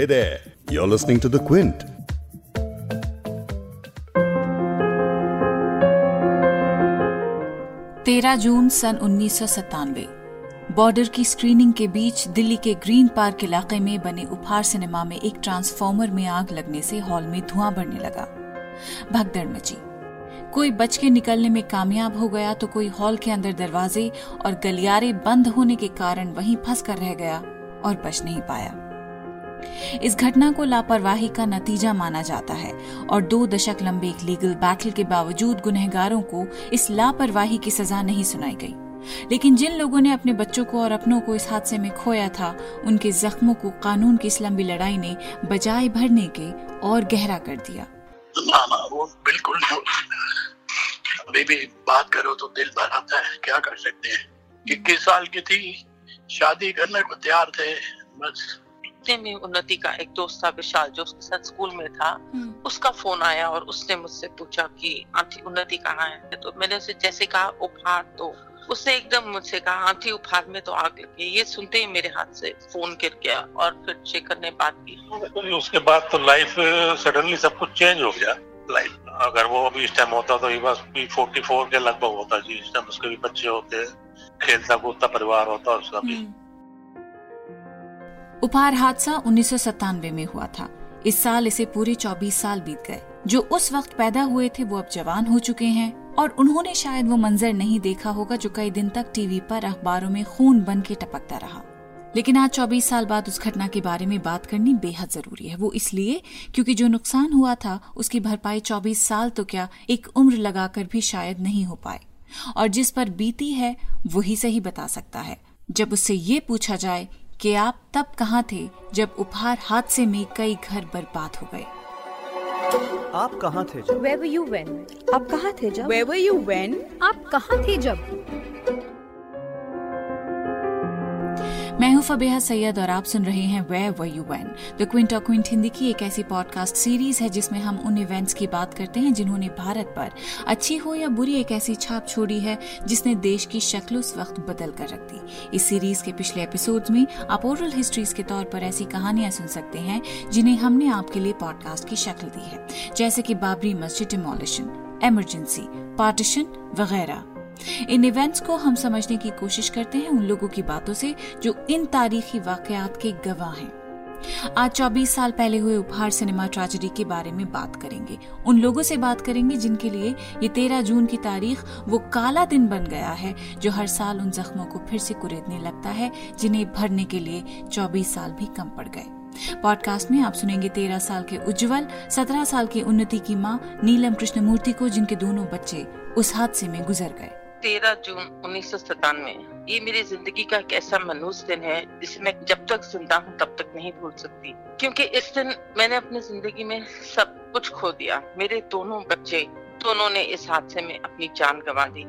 Hey there, you're listening to The Quint. तेरह जून सन उन्नीस border की स्क्रीनिंग के बीच दिल्ली के ग्रीन पार्क इलाके में बने उपहार सिनेमा में एक ट्रांसफॉर्मर में आग लगने से हॉल में धुआँ बढ़ने लगा। भगदड़ मची। कोई बच के निकलने में कामयाब हो गया तो कोई हॉल के अंदर दरवाजे और गलियारे बंद होने के कारण वहीं फंस कर रह गया और बच नहीं पाया। इस घटना को लापरवाही का नतीजा माना जाता है और दो दशक लंबे एक लीगल बैटल के बावजूद गुनहगारों को इस लापरवाही की सजा नहीं सुनाई गई। लेकिन जिन लोगों ने अपने बच्चों को और अपनों को इस हादसे में खोया था, उनके जख्मों को कानून की इस लंबी लड़ाई ने बजाय भरने के और गहरा कर दिया। ना वो बिल्कुल अभी भी बात करो तो दिल भर आता है, क्या कर सकते हैं? इक्कीस साल की थी, शादी करने को तैयार थे, बस इतने में उन्नति का एक दोस्त था विशाल जो उसके साथ स्कूल में था उसका फ़ोन आया और उसने मुझसे पूछा कि आंटी उन्नति कहाँ है? तो मैंने उसे जैसे कहा उपहार तो उसने एकदम मुझसे कहा आंटी उपहार में तो आग लगी ये सुनते ही मेरे हाथ से फ़ोन गिर गया और फिर शेखर ने बात की। उसके बाद तो लाइफ सडनली सब कुछ चेंज हो गया। लाइफ अगर वो अभी इस टाइम होता तो ये बस भी फोर्टी फोर के लगभग होता जी। इस टाइम उसके भी बच्चे होते खेलता कूदता परिवार होता उसका भी। उपहार हादसा उन्नीस सौ सत्तानवे में हुआ था। इस साल इसे पूरे 24 साल बीत गए। जो उस वक्त पैदा हुए थे, वो अब जवान हो चुके हैं और उन्होंने शायद वो मंजर नहीं देखा होगा जो कई दिन तक टीवी पर अखबारों में खून बन के टपकता रहा। लेकिन आज 24 साल बाद उस घटना के बारे में बात करनी बेहद ज़रूरी है। वो इसलिए क्योंकि जो नुकसान हुआ था, उसकी भरपाई 24 साल तो क्या एक उम्र लगाकर भी शायद नहीं हो पाए। और जिस पर बीती है, वही सही बता सकता है। जब उससे ये पूछा जाए कि आप तब कहाँ थे जब उपहार हादसे में कई घर बर्बाद हो गए आप कहाँ थे जब Where were you when? आप कहाँ थे जब Where were you when? आप कहाँ थे जब मैं हूँ फबेहा सैयद और आप सुन रहे हैं where were you when the Quint और क्विंट हिंदी की एक ऐसी पॉडकास्ट सीरीज़ है जिसमें हम उन इवेंट्स की बात करते हैं जिन्होंने भारत पर अच्छी हो या बुरी एक ऐसी छाप छोड़ी है जिसने देश की शक्ल उस वक्त बदल कर रख दी। इस सीरीज़ के पिछले एपिसोड में आप ओरल हिस्ट्रीज के तौर पर ऐसी कहानियाँ सुन सकते हैं जिन्हें हमने आपके लिए पॉडकास्ट की शक्ल दी है। जैसे की बाबरी मस्जिद डिमोलिशन इमरजेंसी पार्टीशन वगैरह। इन इवेंट्स को हम समझने की कोशिश करते हैं उन लोगों की बातों से जो इन तारीखी वाकयात के गवाह हैं। आज 24 साल पहले हुए उपहार सिनेमा ट्रेजेडी के बारे में बात करेंगे। उन लोगों से बात करेंगे जिनके लिए ये 13 जून की तारीख वो काला दिन बन गया है, जो हर साल उन जख्मों को फिर से कुरेदने लगता है, जिन्हें भरने के लिए 24 साल भी कम पड़ गए। पॉडकास्ट में आप सुनेंगे तेरह साल के उज्जवल, सत्रह साल की उन्नति की माँ, नीलम कृष्णमूर्ति को जिनके दोनों बच्चे उस हादसे में गुजर गए। तेरह जून उन्नीस ये मेरी ज़िंदगी का एक ऐसा मनूस दिन है, जिसे मैं जब तक ज़िंदा हूँ, तब तक नहीं भूल सकती। क्योंकि इस दिन मैंने अपनी ज़िंदगी में सब कुछ खो दिया। मेरे दोनों बच्चे, दोनों ने इस हादसे में अपनी जान गंवा दी।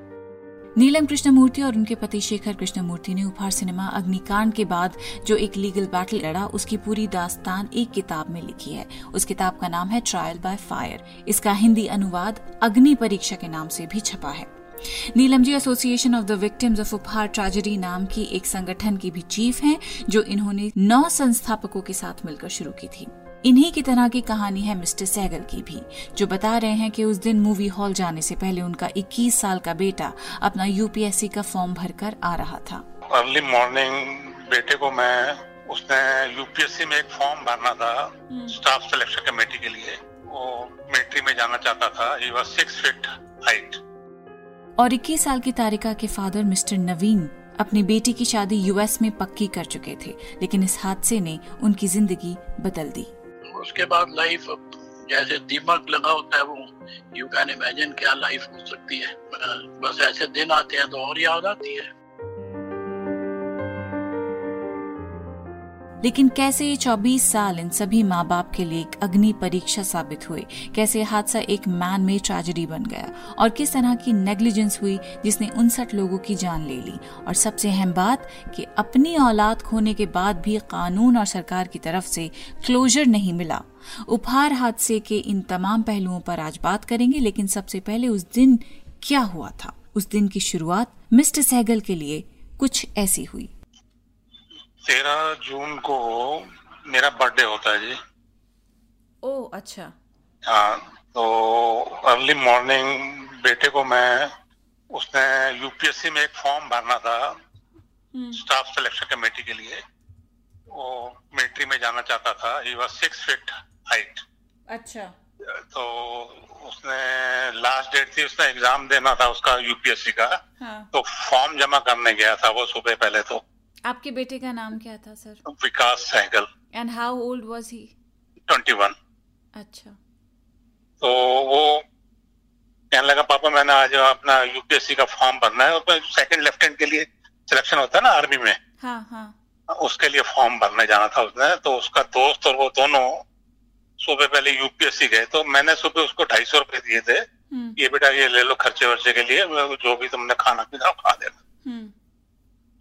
नीलम कृष्णमूर्ति और उनके पति शेखर कृष्णमूर्ति ने उपहार सिनेमा अग्निकांड के बाद जो एक लीगल बैटल लड़ा, उसकी पूरी दास्तान एक किताब में लिखी है। उस किताब का नाम है ट्रायल बाय फायर इसका हिंदी अनुवाद अग्नि परीक्षा के नाम से भी छपा है। Neelam ji association of the victims of Uphaar tragedy नाम की एक संगठन की भी चीफ हैं जो इन्होंने नौ संस्थापकों के साथ मिलकर शुरू की थी। इन्हीं की तरह की कहानी है मिस्टर सैगल की भी जो बता रहे हैं कि उस दिन मूवी हॉल जाने से पहले उनका 21 साल का बेटा अपना यूपीएससी का फॉर्म भरकर आ रहा था। अर्ली मॉर्निंग बेटे को मैं उसने यूपीएससी में एक फॉर्म भरना था स्टाफ सिलेक्शन कमेटी के लिए। वो मिलिट्री में जाना चाहता था। He was six feet height और 21 साल की तारिका के फादर मिस्टर नवीन अपनी बेटी की शादी यूएस में पक्की कर चुके थे, लेकिन इस हादसे ने उनकी ज़िंदगी बदल दी। उसके बाद लाइफ जैसे दिमाग लगा होता है वो यू कैन इमेजिन क्या लाइफ हो सकती है। बस ऐसे दिन आते हैं तो और याद आती है। लेकिन कैसे ये 24 साल इन सभी माँ बाप के लिए एक अग्नि परीक्षा साबित हुए कैसे हादसा एक मैन में ट्रेजेडी बन गया? और किस तरह की नेग्लिजेंस हुई जिसने उनसठ लोगों की जान ले ली? और सबसे अहम बात कि अपनी औलाद खोने के बाद भी कानून और सरकार की तरफ़ से क्लोजर नहीं मिला। उपहार हादसे के इन तमाम पहलुओं पर आज बात करेंगे, लेकिन सबसे पहले उस दिन क्या हुआ था? उस दिन की शुरुआत मिस्टर सहगल के लिए कुछ ऐसी हुई। तेरह जून को मेरा बर्थडे होता है जी। ओ अच्छा। हाँ तो अर्ली मॉर्निंग बेटे को मैं उसने यूपीएससी में एक फॉर्म भरना था स्टाफ सिलेक्शन कमेटी के लिए। वो मिलिट्री में जाना चाहता था। He was six feet height अच्छा। तो उसने लास्ट डेट थी उसने एग्ज़ाम देना था उसका यूपीएससी का। हाँ। तो फॉर्म जमा करने गया था वो सुबह पहले तो। आपके बेटे का नाम क्या था sir? Vikas Sehgal. And how old was he twenty one अच्छा। तो वो कहने लगा पापा मैंने आज अपना यूपीएससी का फॉर्म भरना है और सेकंड लेफ्टिनेंट के लिए सिलेक्शन होता है ना आर्मी में। हाँ हाँ। उसके लिए फॉर्म भरने जाना था उसने तो उसका दोस्त और वो दोनों सुबह पहले यूपीएससी गए। तो मैंने सुबह उसको ढाई सौ रुपए दिए थे हम्म। ये बेटा ये ले लो खर्चे वर्चे के लिए जो भी तुमने खाना पीना खा देना। हम्म।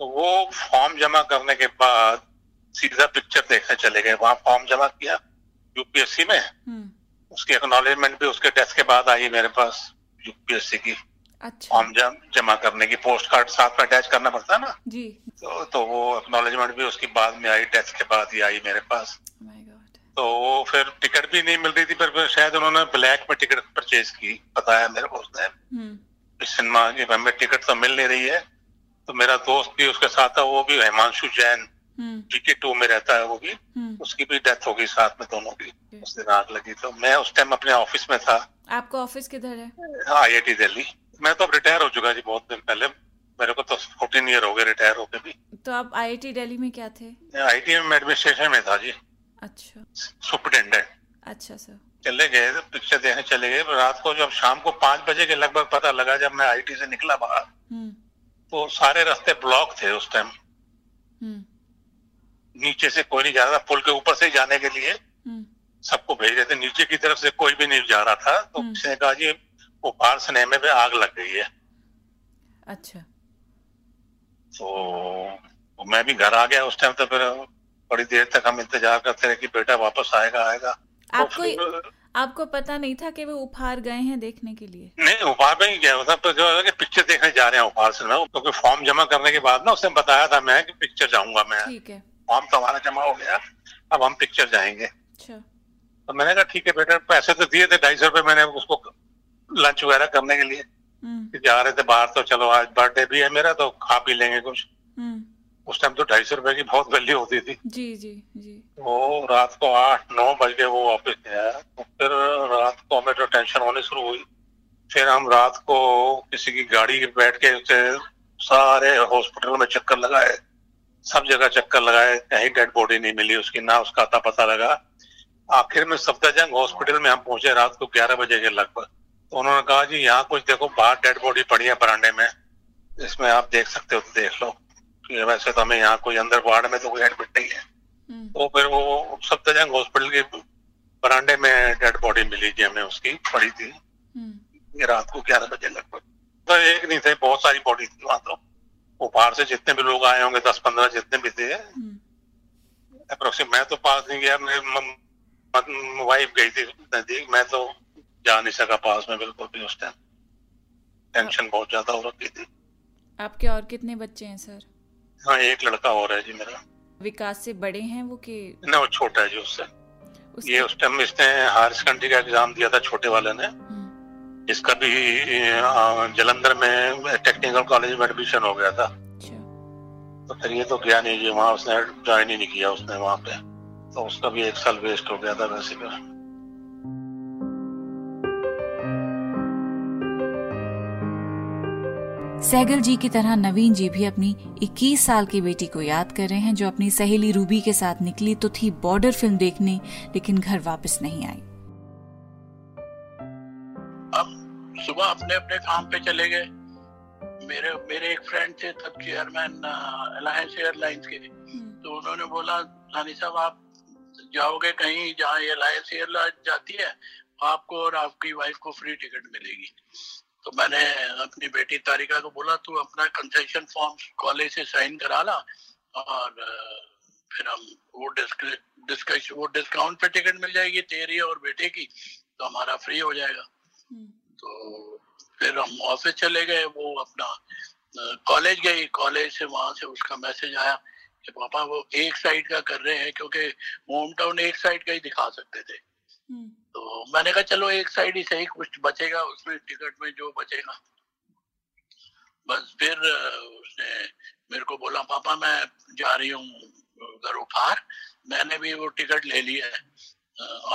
तो वो फॉर्म जमा करने के बाद सीधा पिक्चर देखने चले गए। वहाँ फॉर्म जमा किया यूपीएससी में। हम्म। उसकी एक्नोलेजमेंट भी उसके डेस्क के बाद आई मेरे पास यूपीएससी की। अच्छा। फॉर्म जम, जमा करने की पोस्ट कार्ड साथ में अटैच करना पड़ता है ना? जी। तो, तो वो एक्नोलेजमेंट भी उसकी बाद में आई डेस्क के बाद ही आई मेरे पास। तो वो फिर टिकट भी नहीं मिल रही थी पर शायद उन्होंने ब्लैक में टिकट परचेज की बताया मेरे को उसने। हम्म। इस सिनेमा की हमें टिकट तो मिल नहीं रही है। तो मेरा दोस्त भी उसके साथ था वो भी हिमांशु जैन हम्म। जीके टू में रहता है वो भी। हम्म। उसकी भी डेथ हो गई साथ में दोनों की। उस दिन आग लगी तो मैं उस टाइम अपने ऑफ़िस में था। आपका ऑफ़िस किधर है? I I T Delhi. मैं तो अब रिटायर हो चुका जी बहुत दिन पहले। मेरे को तो फोर्टीन ईयर हो गए रिटायर होके भी। तो आप आईआईटी दिल्ली में क्या थे? आई टी में एडमिनिस्ट्रेशन में था जी। अच्छा। सुपरिटेंडेंट अच्छा सर चले गए पिक्चर देखने चले गए। रात को जब शाम को पाँच बजे के लगभग पता लगा जब मैं आईटी से निकला बाहर। हम्म तो सारे रास्ते ब्लॉक थे उस टाइम हम्म। नीचे से कोई नहीं जा रहा था पुल के ऊपर से जाने के लिए। हम्म। सबको भेज रहे थे नीचे की तरफ़ से कोई भी नहीं जा रहा था। तो हम्म। किसी ने कहा जी उपहार सिनेमे पे आग लग गई है। अच्छा। तो तो मैं भी घर आ गया उस टाइम तो फिर बड़ी देर तक हम इंतज़ार करते रहे कि बेटा वापस आएगा आएगा। तो आपको फिर- आपको पता नहीं था कि वो उपहार गए हैं देखने के लिए? नहीं उपहार में ही गया था तो जो है कि पिक्चर देखने जा रहे हैं उपहार सिनेमा क्योंकि फॉर्म जमा करने के बाद ना उसने बताया था मैं कि पिक्चर जाऊँगा मैं। ठीक है। फॉर्म तो हमारा जमा हो गया। अब हम पिक्चर जाएँगे। अच्छा। तो मैंने कहा ठीक है बेटा पैसे तो दिए थे ढाई सौ रुपए मैंने उसको लंच वगैरह करने के लिए। हम्म। जा रहे थे बाहर तो चलो आज बर्थडे भी है मेरा तो खा पी लेंगे कुछ। हम्म। उस टाइम तो ढाई सौ रुपए की बहुत वैल्यू होती थी। जी जी जी। वो रात को आठ नौ बज गए वो ऑफ़िस गया तो फिर रात को हमें तो टेंशन होनी शुरू हुई। फिर हम रात को किसी की गाड़ी बैठ के उसे सारे हॉस्पिटल में चक्कर लगाए। सब जगह चक्कर लगाए। कहीं डेड बॉडी नहीं मिली उसकी ना उसका अता पता लगा। आखिर में सफदरजंग हॉस्पिटल में हम पहुँचे रात को ग्यारह बजे के लगभग। तो उन्होंने कहा जी यहाँ कुछ देखो बाहर डेड बॉडी पड़ी है बरांडे में। इसमें आप देख सकते हो तो देख लो। वैसे तो हमें यहाँ कोई अंदर वार्ड में तो कोई एडमिट नहीं है। हम्म। तो फिर वो सफदरजंग हॉस्पिटल के बरांडे में डेड बॉडी मिली थी हमें उसकी पड़ी थी। हम्म। रात को ग्यारह बजे लगभग। तो एक नहीं थे बहुत सारी बॉडी थी वहाँ तो। वो बाहर से जितने भी लोग आए होंगे दस पंद्रह जितने भी थे हम्म। अप्रोक्सीमेट मैं तो पास नहीं गया मेरी वाइफ गई थी नज़दीक मैं तो जा नहीं सका पास में बिल्कुल भी उस टाइम टेंशन बहुत ज़्यादा हो रखी थी। आपके और कितने बच्चे हैं सर? हाँ एक लड़का और है जी मेरा। विकास से बड़े हैं वो कि ना वो छोटा है जी उससे। उसके ये उस टाइम इसने हायर सेकेंडरी का एग्ज़ाम दिया था छोटे वाले ने। हम्म, इसका भी जलंधर में टेक्निकल कॉलेज में एडमिशन हो गया था। अच्छा। तो फिर ये तो गया नहीं जी वहाँ उसने ज्वाइन ही नहीं किया उसने वहाँ पे। तो उसका भी एक साल वेस्ट हो गया था वैसे सैगल जी की तरह नवीन जी भी अपनी 21 साल की बेटी को याद कर रहे हैं जो अपनी सहेली रूबी के साथ निकली तो थी बॉर्डर फ़िल्म देखने लेकिन घर वापस नहीं आई। अब सुबह अपने अपने काम पे चले गए। मेरे मेरे एक फ्रेंड थे तब चेयरमैन अलायंस एयरलाइंस के। तो उन्होंने बोला रानी साहब आप जाओगे कहीं जहाँ अलायंस एयरलाइंस जाती है आपको और आपकी वाइफ को फ्री टिकट मिलेगी। तो मैंने अपनी बेटी तारिका को बोला तू अपना कंसेशन फॉर्म कॉलेज से साइन करा ला और फिर हम वो डिस्कस वो डिस्काउंट पे टिकट मिल जाएगी तेरी और बेटे की तो हमारा फ्री हो जाएगा तो फिर हम ऑफ़िस चले गए वो अपना कॉलेज गई कॉलेज से वहाँ से उसका मैसेज आया कि पापा वो एक साइड का कर रहे हैं क्योंकि होम टाउन एक साइड का ही दिखा सकते थे हम्म। तो मैंने कहा, चलो, एक साइड ही सही, कुछ बचेगा, उसमें टिकट में जो बचेगा। बस फिर उसने मेरे को बोला, पापा, मैं जा रही हूँ घर घरों मैंने भी वो टिकट ले लिया है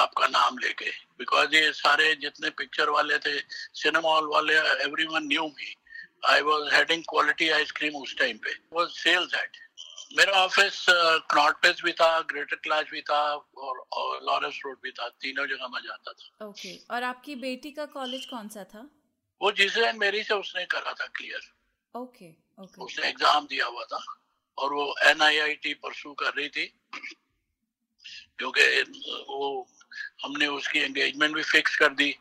आपका नाम लेके। बिकॉज़ ये सारे जितने पिक्चर वाले थे सिनेमा हॉल वाले everyone knew me I was heading Quality ice cream उस टाइम पे। वॉज़ सेल्स हेड मेरा ऑफ़िस क्नॉट पेस भी था ग्रेटर क्लास भी था और, और लॉरेंस रोड भी था तीनों जगह मैं जाता था ओके okay. और आपकी बेटी का कॉलेज कौन सा था वो जिसे मेरी से उसने करा था क्लियर ओके okay, okay. उसने एग्ज़ाम दिया हुआ था और वो N I I T pursue कर रही थी क्योंकि वो हमने उसकी एंगेजमेंट भी फिक्स कर दी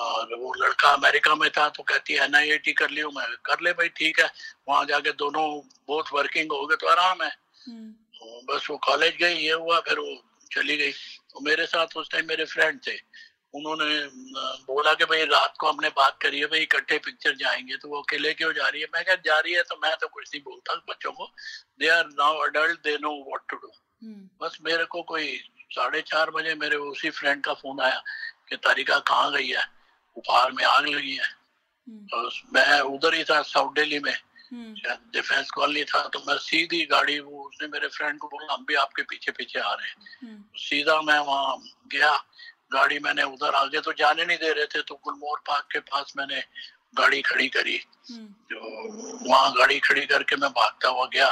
और वो लड़का अमेरिका में था तो कहती है एन कर लियो मैं कर ले भाई ठीक है। वहाँ जाके दोनों बहुत वर्किंग हो गए तो आराम है। हम्म। तो बस वो कॉलेज गई ये हुआ फिर वो चली गई। तो मेरे साथ उस टाइम मेरे फ्रेंड थे। उन्होंने बोला कि भाई रात को हमने बात करी है भाई इकट्ठे पिक्चर जाएँगे तो वो अकेले क्यों जा रही है? मैं क्या जा रही है तो मैं तो कुछ नहीं बोलता बच्चों को। They are now adult they know what to do बस मेरे को कोई साढ़े चार बजे मेरे उसी फ्रेंड का फ़ोन आया कि तारिका कहाँ गई है? उपहार में आग लगी है। हम्म। तो मैं उधर ही था साउथ दिल्ली में। डिफेंस हम्म। कॉलोनी था तो मैं सीधी गाड़ी वो उसने मेरे फ्रेंड को बोला हम भी आपके पीछे पीछे आ रहे हैं। हम्म। सीधा मैं वहाँ गया। गाड़ी मैंने उधर आगे तो जाने नहीं दे रहे थे तो गुलमोर पार्क के पास मैंने गाड़ी खड़ी करी। जो वहाँ गाड़ी खड़ी करके मैं भागता हुआ गया।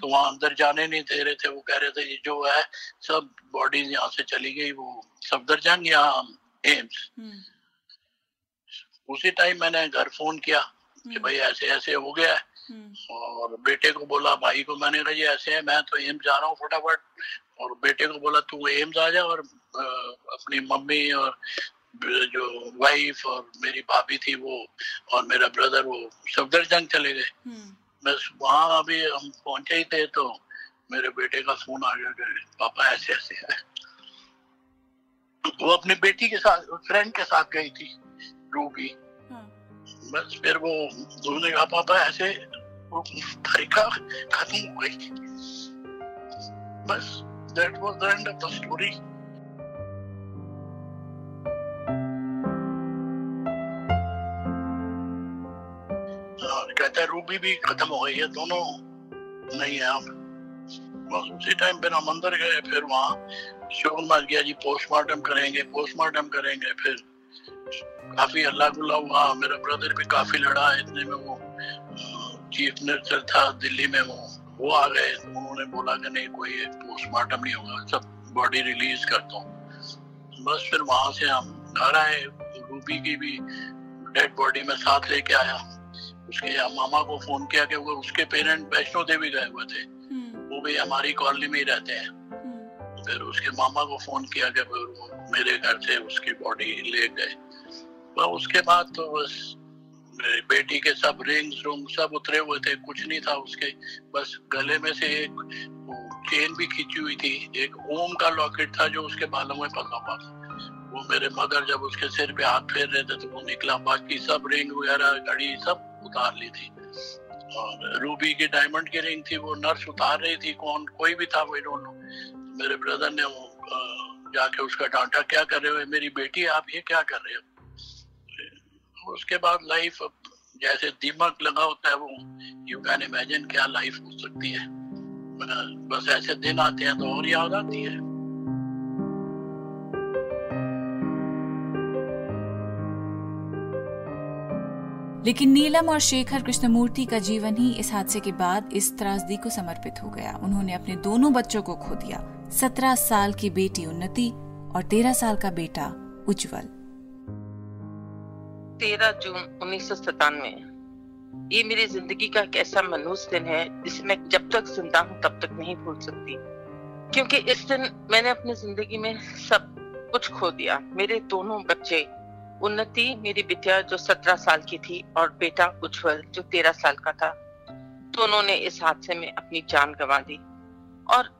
तो वहाँ अंदर जाने नहीं दे रहे थे वो कह रहे थे ये जो है सब बॉडीज यहाँ से चली गई वो सफदरजंग या एम्स उसी टाइम मैंने घर फ़ोन किया कि भाई ऐसे ऐसे हो गया है। और बेटे को बोला भाई को मैंने कहा ये ऐसे है मैं तो एम्स जा रहा हूँ फटाफट। और बेटे को बोला तू एम्स आ जा और अपनी मम्मी और जो वाइफ और मेरी भाभी थी वो और मेरा ब्रदर वो सफदरजंग चले गए। हम्म। बस वहाँ अभी हम पहुँचे ही थे तो मेरे बेटे का फ़ोन आ गया पापा ऐसे ऐसे है। वो अपनी बेटी के साथ फ्रेंड के साथ गई थी। रूबी हाँ। बस फिर वो उसने कहा पापा ऐसे तरीका खत्म हो गई बस that was the end of the story कहता है रूबी भी खत्म हो गई है दोनों नहीं है आप बस उसी टाइम पे हम अंदर गए फिर वहाँ शोर मच गया जी पोस्टमार्टम करेंगे पोस्टमार्टम करेंगे फिर काफ़ी अल्लाह गुल्ला हुआ मेरा ब्रदर भी काफ़ी लड़ा इतने में वो चीफ मिनिस्टर था दिल्ली में वो वो आ गए तो उन्होंने बोला कि नहीं कोई पोस्टमार्टम नहीं होगा सब बॉडी रिलीज़ कर दो बस फिर वहाँ से हम घर आए रूबी की भी डेड बॉडी में साथ लेके आया। उसके मामा को फ़ोन किया कि वो उसके पेरेंट वैष्णो देवी गए हुए थे। हम्म। वो भी हमारी कॉलोनी में ही रहते हैं। हम्म। फिर उसके मामा को फ़ोन किया कि मेरे घर से उसकी बॉडी ले गए। तो उसके बाद तो बस बेटी के सब रिंग्स रूम सब उतरे हुए थे, कुछ नहीं था उसके। बस गले में से एक चेन भी खींची हुई थी, एक ओम का लॉकेट था जो उसके बालों में फंसा हुआ था। वो मेरे मगर जब उसके सिर पे हाथ फेर रहे थे तो वो निकला। बाकी सब रिंग वगैरह, घड़ी सब उतार ली थी। और रूबी की डायमंड की रिंग थी, वो नर्स उतार रही थी, कौन, कोई भी था वही डोंट नो मेरे ब्रदर ने वो जाके उसका डांटा, क्या कर रहे हो? मेरी बेटी, आप ये क्या कर रहे हो? उसके बाद लाइफ जैसे दिमाग लगा होता है वो यू कैन इमेजिन क्या लाइफ हो सकती है। बस ऐसे दिन आते हैं तो और याद आती है। लेकिन नीलम और शेखर कृष्णमूर्ति का जीवन ही इस हादसे के बाद इस त्रासदी को समर्पित हो गया। उन्होंने अपने दोनों बच्चों को खो दिया। सत्रह साल की बेटी उन्नति और तेरह साल का बेटा उज्जवल। तेरह जून उन्नीस सौ सतानवे। ये मेरी ज़िंदगी का एक ऐसा मनूस दिन है, जिसे मैं जब तक ज़िंदा हूँ, तब तक नहीं भूल सकती। क्योंकि इस दिन मैंने अपनी ज़िंदगी में सब कुछ खो दिया। मेरे दोनों बच्चे, उन्नति मेरी बिटिया जो सत्रह साल की थी और बेटा उज्जवल जो तेरह साल का था, दोनों ने इस हादसे में अपनी जान गंवा दी। और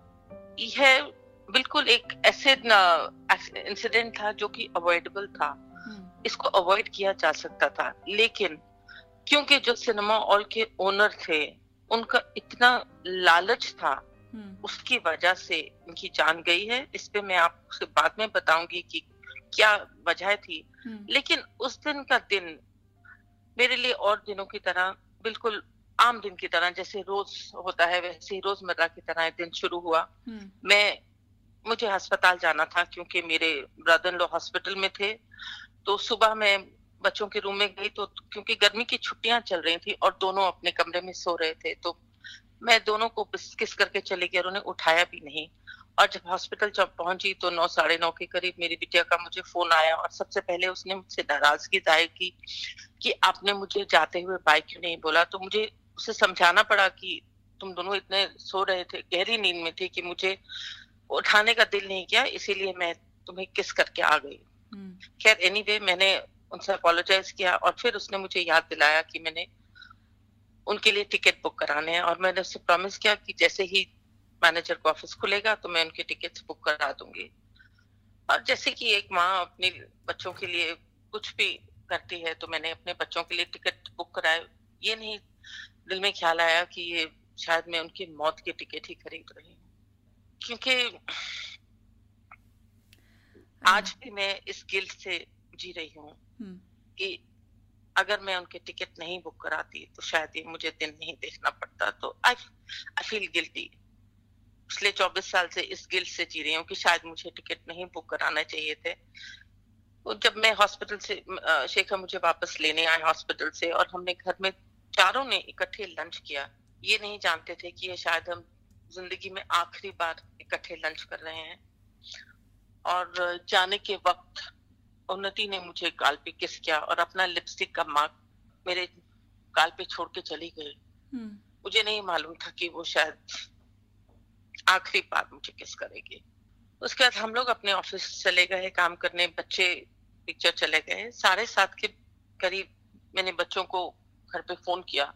यह बिल्कुल एक ऐसे इंसिडेंट था जो कि अवॉइडेबल था। इसको अवॉइड किया जा सकता था लेकिन क्योंकि जो सिनेमा हॉल के ओनर थे उनका इतना लालच था हम्म। उसकी वजह से उनकी जान गई है इस पे मैं आपसे बाद में बताऊँगी कि क्या वजह थी हम्म। लेकिन उस दिन का दिन मेरे लिए और दिनों की तरह बिल्कुल आम दिन की तरह जैसे रोज होता है वैसे ही रोज़मर्रा की तरह दिन शुरू हुआ हम्म। मैं मुझे अस्पताल जाना था क्योंकि मेरे ब्रदर लो हॉस्पिटल में थे तो सुबह मैं बच्चों के रूम में गई तो क्योंकि गर्मी की छुट्टियाँ चल रही थी और दोनों अपने कमरे में सो रहे थे तो मैं दोनों को किस करके चली गई और उन्हें उठाया भी नहीं और जब हॉस्पिटल जब पहुँची तो नौ, साढ़े नौ के करीब मेरी बिटिया का मुझे फ़ोन आया और सबसे पहले उसने मुझसे नाराज़गी ज़ाहिर की कि आपने मुझे जाते हुए बाइक क्यों नहीं बोला तो मुझे उसे समझाना पड़ा कि तुम दोनों इतने सो रहे थे, गहरी नींद में थे कि मुझे उठाने का दिल नहीं किया, इसीलिए मैं तुम्हें किस करके आ गई। खैर एनी anyway, मैंने उनसे अपोलोजाइज किया और फिर उसने मुझे याद दिलाया कि मैंने उनके लिए टिकट बुक कराने हैं और मैंने उससे प्रॉमिस किया कि जैसे ही मैनेजर को ऑफ़िस खुलेगा तो मैं उनके टिकट बुक करा दूँगी। और जैसे कि एक माँ अपने बच्चों के लिए कुछ भी करती है तो मैंने अपने बच्चों के लिए टिकट बुक कराए। ये नहीं दिल में ख्याल आया कि ये शायद मैं उनकी मौत के टिकट ही खरीद रही हूँ। क्योंकि आज भी मैं इस गिल्ट से जी रही हूँ हम्म। कि अगर मैं उनके टिकट नहीं बुक कराती तो शायद ये मुझे दिन नहीं देखना पड़ता। तो आई आई फील गिल्टी पिछले 24 साल से इस गिल्ट से जी रही हूँ कि शायद मुझे टिकट नहीं बुक कराना चाहिए थे। तो जब मैं हॉस्पिटल से शेखर मुझे वापस लेने आए हॉस्पिटल से और हमने घर में चारों ने इकट्ठे लंच किया ये नहीं जानते थे कि ये शायद हम ज़िंदगी में आखिरी बार इकट्ठे लंच कर रहे हैं। और जाने के वक्त उन्नति ने मुझे गाल पे किस किया और अपना लिपस्टिक का मार्क मेरे गाल पे छोड़ के चली गई। हम्म। मुझे नहीं मालूम था कि वो शायद आखिरी बार मुझे किस करेगी। उसके बाद हम लोग अपने ऑफ़िस चले गए काम करने बच्चे पिक्चर चले गए। साढ़े सात के करीब मैंने बच्चों को घर पे फ़ोन किया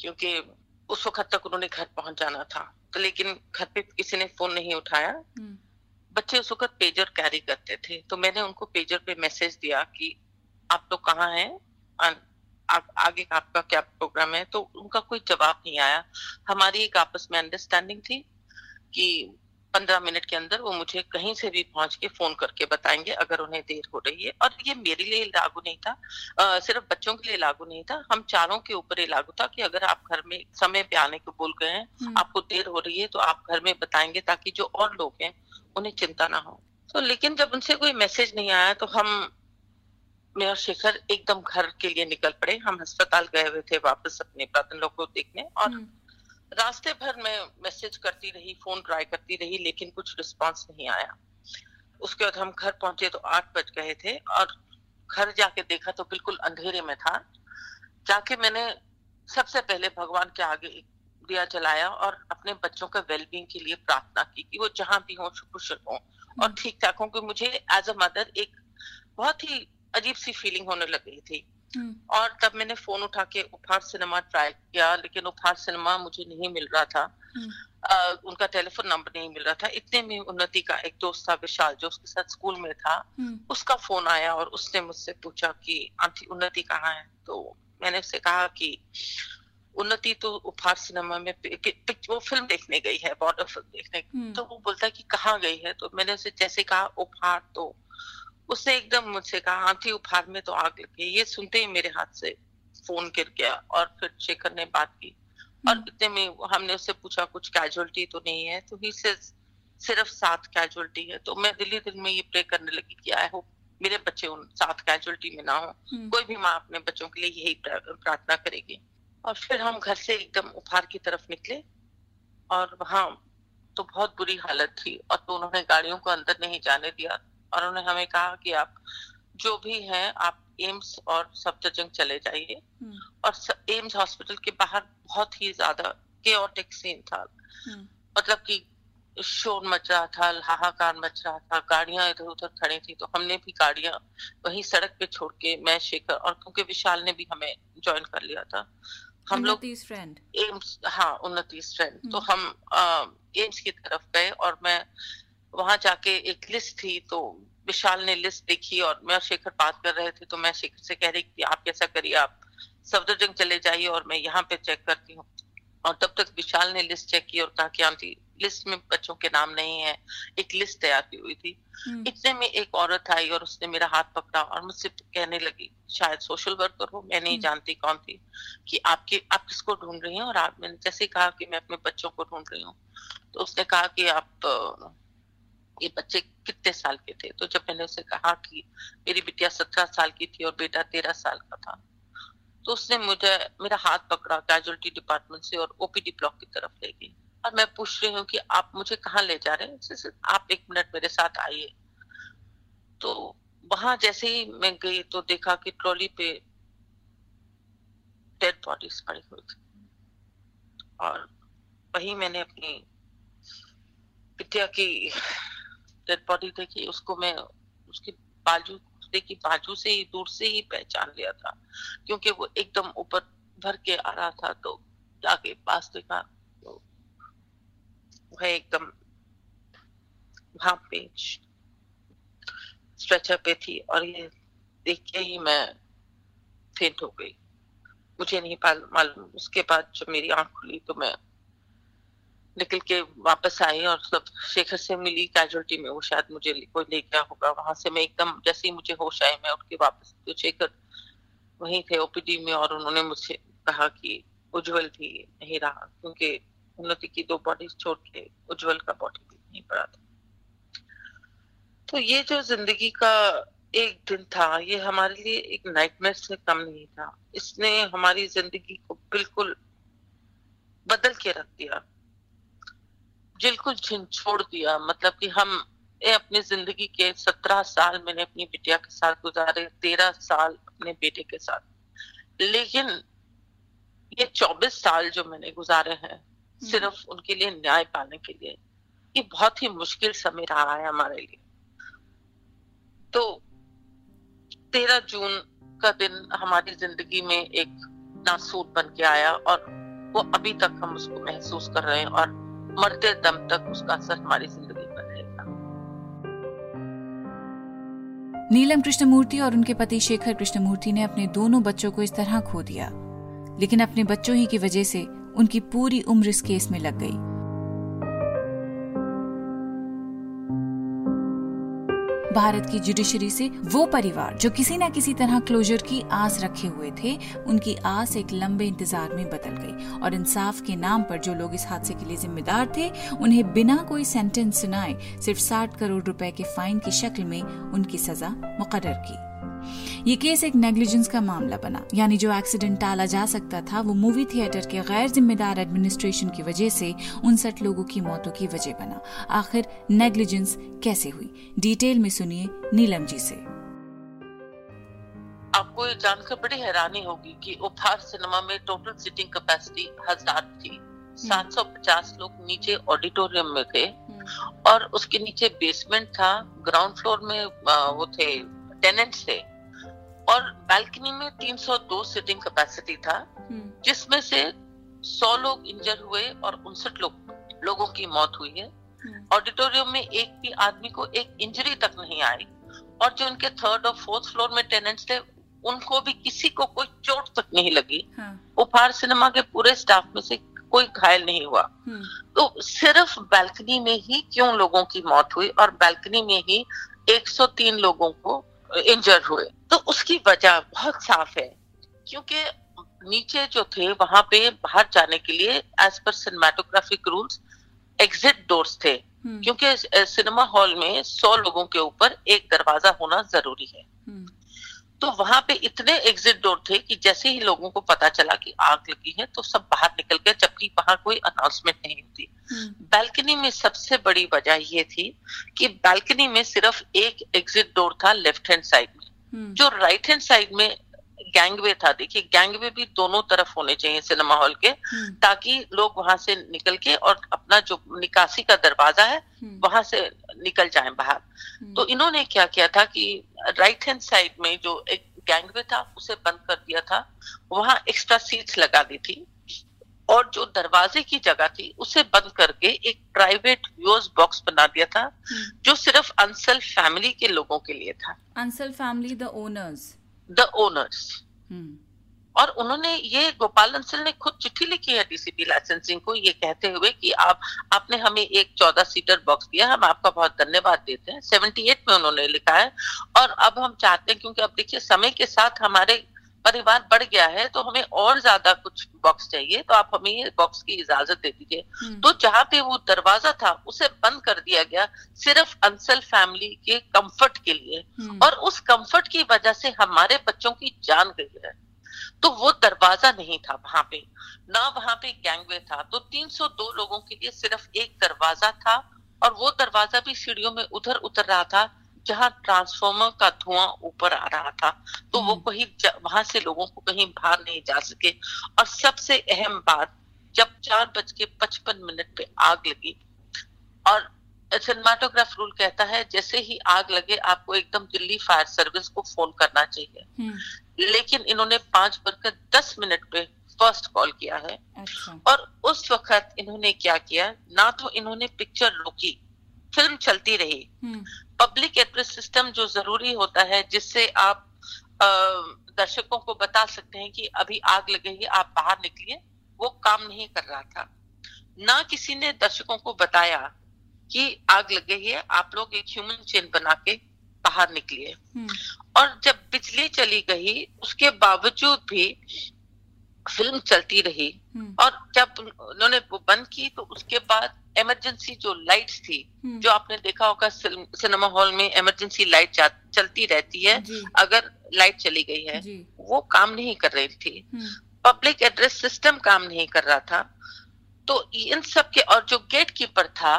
क्योंकि उस वक्त तक उन्होंने घर पहुँच जाना था। तो लेकिन घर पे किसी ने फ़ोन नहीं उठाया। हम्म। बच्चे उस वक्त पेजर कैरी करते थे। तो मैंने उनको पेजर पे मैसेज दिया कि आप लोग तो कहाँ हैं? आ, आगे आपका क्या प्रोग्राम है? तो उनका कोई जवाब नहीं आया। हमारी एक आपस में अंडरस्टैंडिंग थी कि पंद्रह मिनट के अंदर वो मुझे कहीं से भी पहुँच के फ़ोन करके बताएँगे अगर उन्हें देर हो रही है। और ये मेरे लिए लागू नहीं था। आ, सिर्फ़ बच्चों के लिए लागू नहीं था। हम चारों के ऊपर ही लागू था कि अगर आप घर में समय पे आने को बोल गए हैं हम्म। आपको देर हो रही है तो आप घर में बताएँगे ताकि जो और लोग हैं उन्हें चिंता ना हो। तो लेकिन जब उनसे कोई मैसेज नहीं आया तो हम मैं और शेखर एकदम घर के लिए निकल पड़े। हम अस्पताल गए हुए थे वापस अपने प्रातन लोग को देखने और हम्म। रास्ते भर मैं मैसेज करती रही फ़ोन ट्राई करती रही लेकिन कुछ रिस्पांस नहीं आया। उसके बाद हम घर पहुँचे तो आठ बज गए थे और घर जाके देखा तो बिल्कुल अंधेरे में था। जाके मैंने सबसे पहले भगवान के आगे दिया जलाया और अपने बच्चों का वेलबींग के लिए प्रार्थना की कि वो जहाँ भी हो कुशल हो और हम्म। ठीक ठाक हो कि मुझे एज अ मदर एक बहुत ही अजीब सी फीलिंग होने लग गई थी हम्म। और तब मैंने फ़ोन उठा के उपहार सिनेमा ट्राई किया लेकिन उपहार सिनेमा मुझे नहीं मिल रहा था आ, हम्म। उनका टेलीफोन नंबर नहीं मिल रहा था इतने में उन्नति का एक दोस्त था विशाल जो उसके साथ स्कूल में था। उसका फ़ोन आया और उसने मुझसे पूछा कि आंटी उन्नति कहाँ है तो मैंने उससे कहा कि उन्नति तो उपहार सिनेमा में वो फ़िल्म देखने गई है बॉर्डर फ़िल्म देखने तो वो बोलता कि कहाँ गई है? तो मैंने उसे जैसे कहा उपहार तो। उसने एकदम मुझसे कहा हाथी उपहार में तो आग लगी ये सुनते ही मेरे हाथ से फ़ोन गिर गया और फिर शेखर ने बात की। और हम्म। इतने में हमने उससे पूछा कुछ कैजुअलिटी तो नहीं है? तो ही से सिर्फ़ सात कैजुअलिटी है। तो मैं दिल्ली दिल में ये प्रे करने लगी कि आई होप मेरे बच्चे उन सात कैजुअलिटी में ना हो। हम्म। कोई भी माँ अपने बच्चों के लिए यही प्रार्थना करेगी। और फिर हम घर से एकदम उपहार की तरफ़ निकले और वहाँ तो बहुत बुरी हालत थी और तो उन्होंने गाड़ियों को अंदर नहीं जाने दिया और उन्होंने हमें कहा कि आप जो भी हैं आप एम्स और सफदरजंग चले जाइए हम्म। और एम्स हॉस्पिटल के बाहर बहुत ही ज़्यादा केओटिक सीन था हम्म। मतलब कि शोर मच रहा था हाहाकार मच रहा था गाड़ियाँ इधर उधर खड़ी थी तो हमने भी गाड़ियाँ वही सड़क पे छोड़ के मैं शेखर और क्योंकि विशाल ने भी हमें ज्वाइन कर लिया था हम लोग एम्स हाँ उन्नतीस फ्रेंड तो हम्म। हम एम्स की तरफ़ गए और मैं वहाँ जाके एक लिस्ट थी तो विशाल ने लिस्ट देखी और मैं और शेखर बात कर रहे थे तो मैं शेखर से कह रही थी आप कैसा करिए आप सफदरजंग चले जाइए और मैं यहाँ पे चेक करती हूँ। और तब तक विशाल ने लिस्ट चेक की और कहा कि आंटी लिस्ट में बच्चों के नाम नहीं है एक लिस्ट तैयार की हुई थी। हम्म। इतने में एक औरत आई और उसने मेरा हाथ पकड़ा और मुझसे कहने लगी शायद सोशल वर्कर हो मैं नहीं हम्म। जानती कौन थी कि आपके आप किसको ढूंढ रही हैं? और आप मैंने जैसे कहा कि मैं अपने बच्चों को ढूंढ रही हूँ। तो उसने कहा कि आप ये बच्चे कितने साल के थे? तो जब मैंने उसे कहा कि मेरी बिटिया सत्रह साल की थी और बेटा तेरह साल का था तो उसने मुझे मेरा हाथ पकड़ा कैजुअलिटी डिपार्टमेंट से और ओपीडी ब्लॉक की तरफ़ ले गई। और मैं पूछ रही हूँ कि आप मुझे कहाँ ले जा रहे हैं? आप एक मिनट मेरे साथ आइए। तो वहाँ जैसे ही मैं गई तो देखा कि ट्रॉली पे डेड बॉडीज पड़ी हुई थी। और वही मैंने अपनी बिटिया की डेड बॉडी देखी, उसको मैं उसकी बाजू, देखी, बाजू से ही, दूर से ही पहचान लिया था। क्योंकि वो एकदम ऊपर भर के आ रहा था तो जाके पास देखा वह एकदम, वहाँ पे स्ट्रेचर पे थी और ये देख के ही मैं फेंट हो गई। मुझे नहीं मालूम। उसके बाद जब मेरी आँख खुली तो मैं निकल के वापस आई और सब शेखर से मिली कैजुअलिटी में। वो शायद मुझे कोई ले गया होगा वहाँ से। मैं एकदम, जैसे ही मुझे होश आई मैं उठ के वापस तो शेखर वहीं थे ओपीडी में और उन्होंने मुझसे कहा कि उज्जवल भी नहीं रहा, क्योंकि उन्नति की दो बॉडी छोड़ के उज्जवल का बॉडी भी नहीं पड़ा था। तो ये जो ज़िंदगी का एक दिन था, ये हमारे लिए एक नाइटमेयर से कम नहीं था। इसने हमारी ज़िंदगी को बिल्कुल बदल के रख दिया। बिल्कुल छोड़ दिया। मतलब कि हम अपनी ज़िंदगी के सत्रह साल मैंने अपनी बिटिया के साथ गुजारे, तेरह साल अपने बेटे के साथ। लेकिन ये चौबीस साल जो मैंने गुजारे हैं। सिर्फ़ उनके लिए न्याय पाने के लिए। ये बहुत ही मुश्किल समय रहा है हमारे लिए। तो तेरह जून का दिन हमारी ज़िंदगी में एक नासूर बन के आया और वो अभी तक हम उसको महसूस कर रहे हैं और मरते दम तक उसका असर हमारी ज़िंदगी पर रहेगा नीलम कृष्णमूर्ति और उनके पति शेखर कृष्णमूर्ति ने अपने दोनों बच्चों को इस तरह खो दिया। लेकिन अपने बच्चों ही की वजह से उनकी पूरी उम्र इस केस में लग गई। भारत की जुडिशरी से वो परिवार जो किसी न किसी तरह क्लोजर की आस रखे हुए थे, उनकी आस एक लंबे इंतज़ार में बदल गई और इंसाफ के नाम पर जो लोग इस हादसे के लिए जिम्मेदार थे, उन्हें बिना कोई सेंटेंस सुनाए सिर्फ़ साठ करोड़ रुपए के फाइन की शक्ल में उनकी सजा मुकर्र की। ये केस एक नेग्लिजेंस का मामला बना। यानी जो एक्सीडेंट टाला जा सकता था वो मूवी थिएटर के गैर जिम्मेदार एडमिनिस्ट्रेशन की वजह से उनसठ लोगों की मौतों की वजह बना। आखिर नेग्लिजेंस कैसे हुई? डिटेल में सुनिए नीलम जी से। आपको ये जानकर बड़ी हैरानी होगी कि उपहार सिनेमा में टोटल सिटिंग कैपेसिटी हज़ार थी। 750 लोग नीचे ऑडिटोरियम में थे हम्म। और उसके नीचे बेसमेंट था ग्राउंड फ्लोर में वो थे टेनेंट्स थे। और बैल्कनी में 302 सिटिंग कैपेसिटी था हम्म। जिसमें से 100 लोग इंजर हुए और उनसठ लोग लोगों की मौत हुई है ऑडिटोरियम हम्म। में एक भी आदमी को एक इंजरी तक नहीं आई और जो उनके थर्ड और फोर्थ फ्लोर में टेनेंट्स थे उनको भी किसी को कोई चोट तक नहीं लगी। उपहार सिनेमा के पूरे स्टाफ में से कोई घायल नहीं हुआ हम्म। तो सिर्फ़ बैल्कनी में ही क्यों लोगों की मौत हुई और बैल्कनी में ही 103 लोगों को इंजर हुए तो उसकी वजह बहुत साफ़ है क्योंकि नीचे जो थे वहाँ पे बाहर जाने के लिए as per cinematographic rules exit doors थे हम्म। क्योंकि सिनेमा हॉल में सौ लोगों के ऊपर एक दरवाज़ा होना ज़रूरी है हम्म। तो वहाँ पे इतने एग्जिट डोर थे कि जैसे ही लोगों को पता चला कि आग लगी है तो सब बाहर निकल गए जबकि वहाँ कोई अनाउंसमेंट नहीं होती बैल्कनी हम्म। में सबसे बड़ी वजह ये थी कि बैल्कनी में सिर्फ़ एक एग्जिट डोर था लेफ़्ट हैंड साइड में हम्म। जो राइट हैंड साइड में गैंगवे था देखिए गैंगवे भी दोनों तरफ़ होने चाहिए सिनेमा हॉल के हम्म। ताकि लोग वहाँ से निकल के और अपना जो निकासी का दरवाज़ा है हम्म। वहाँ से निकल जाएँ बाहर तो इन्होंने क्या किया था कि राइट हैंड साइड में जो एक गैंगवे था उसे बंद कर दिया था वहाँ एक्स्ट्रा सीट्स लगा दी थी और जो दरवाजे की जगह थी उसे बंद करके एक प्राइवेट व्यूअर्स बॉक्स बना दिया था हम्म। जो सिर्फ़ अंसल फैमिली के लोगों के लिए था Ansal family the owners the owners और उन्होंने ये गोपाल अंसल ने खुद चिट्ठी लिखी है डीसीपी लाइसेंसिंग को ये कहते हुए कि आप आपने हमें एक चौदह सीटर बॉक्स दिया हम आपका बहुत धन्यवाद देते हैं। सेवेंटी एट में उन्होंने लिखा है। और अब हम चाहते हैं क्योंकि अब देखिए समय के साथ हमारे परिवार बढ़ गया है तो हमें और ज़्यादा कुछ बॉक्स चाहिए तो आप हमें ये बॉक्स की इजाज़त दे दीजिए। हम्म। तो जहाँ पे वो दरवाज़ा था उसे बंद कर दिया गया सिर्फ़ अंसल फैमिली के कंफर्ट के लिए। हम्म। और उस कंफर्ट की वजह से हमारे बच्चों की जान गई है। तो वो दरवाज़ा नहीं था वहाँ पे ना वहाँ पे गैंगवे था। तो 302 लोगों के लिए सिर्फ़ एक दरवाज़ा था और वो दरवाज़ा भी सीढ़ियों में उधर उतर रहा था। जहाँ ट्रांसफॉर्मर का धुआँ ऊपर आ रहा था तो वो कहीं हम्म। वहाँ से लोगों को कहीं बाहर नहीं जा सके और सबसे अहम बात जब चार बज के पचपन मिनट पे आग लगी और सिनेमाटोग्राफ रूल कहता है जैसे ही आग लगे आपको एकदम दिल्ली फायर सर्विस को फ़ोन करना चाहिए हम्म। लेकिन इन्होंने पाँच बजकर दस मिनट पे फ़र्स्ट कॉल किया है अच्छा। और उस वक्त इन्होंने क्या किया ना तो इन्होंने पिक्चर रोकी फ़िल्म चलती रही। पब्लिक एड्रेस सिस्टम जो ज़रूरी होता है जिससे आप दर्शकों को बता सकते हैं कि अभी आग लगेगी आप बाहर निकलिए। वो काम नहीं कर रहा था। ना किसी ने दर्शकों को बताया कि आग लग गई है आप लोग एक ह्यूमन चेन बना के बाहर निकलिए। हम्म। और जब बिजली चली गई उसके बावजूद भी फ़िल्म चलती रही हम्म। और जब उन्होंने वो बंद की तो उसके बाद इमरजेंसी जो लाइट्स थी हम्म। जो आपने देखा होगा सिनेमा हॉल में इमरजेंसी लाइट चलती रहती है अगर लाइट चली गई है वो काम नहीं कर रही थी। पब्लिक एड्रेस सिस्टम काम नहीं कर रहा था। तो इन सब के और जो गेट कीपर था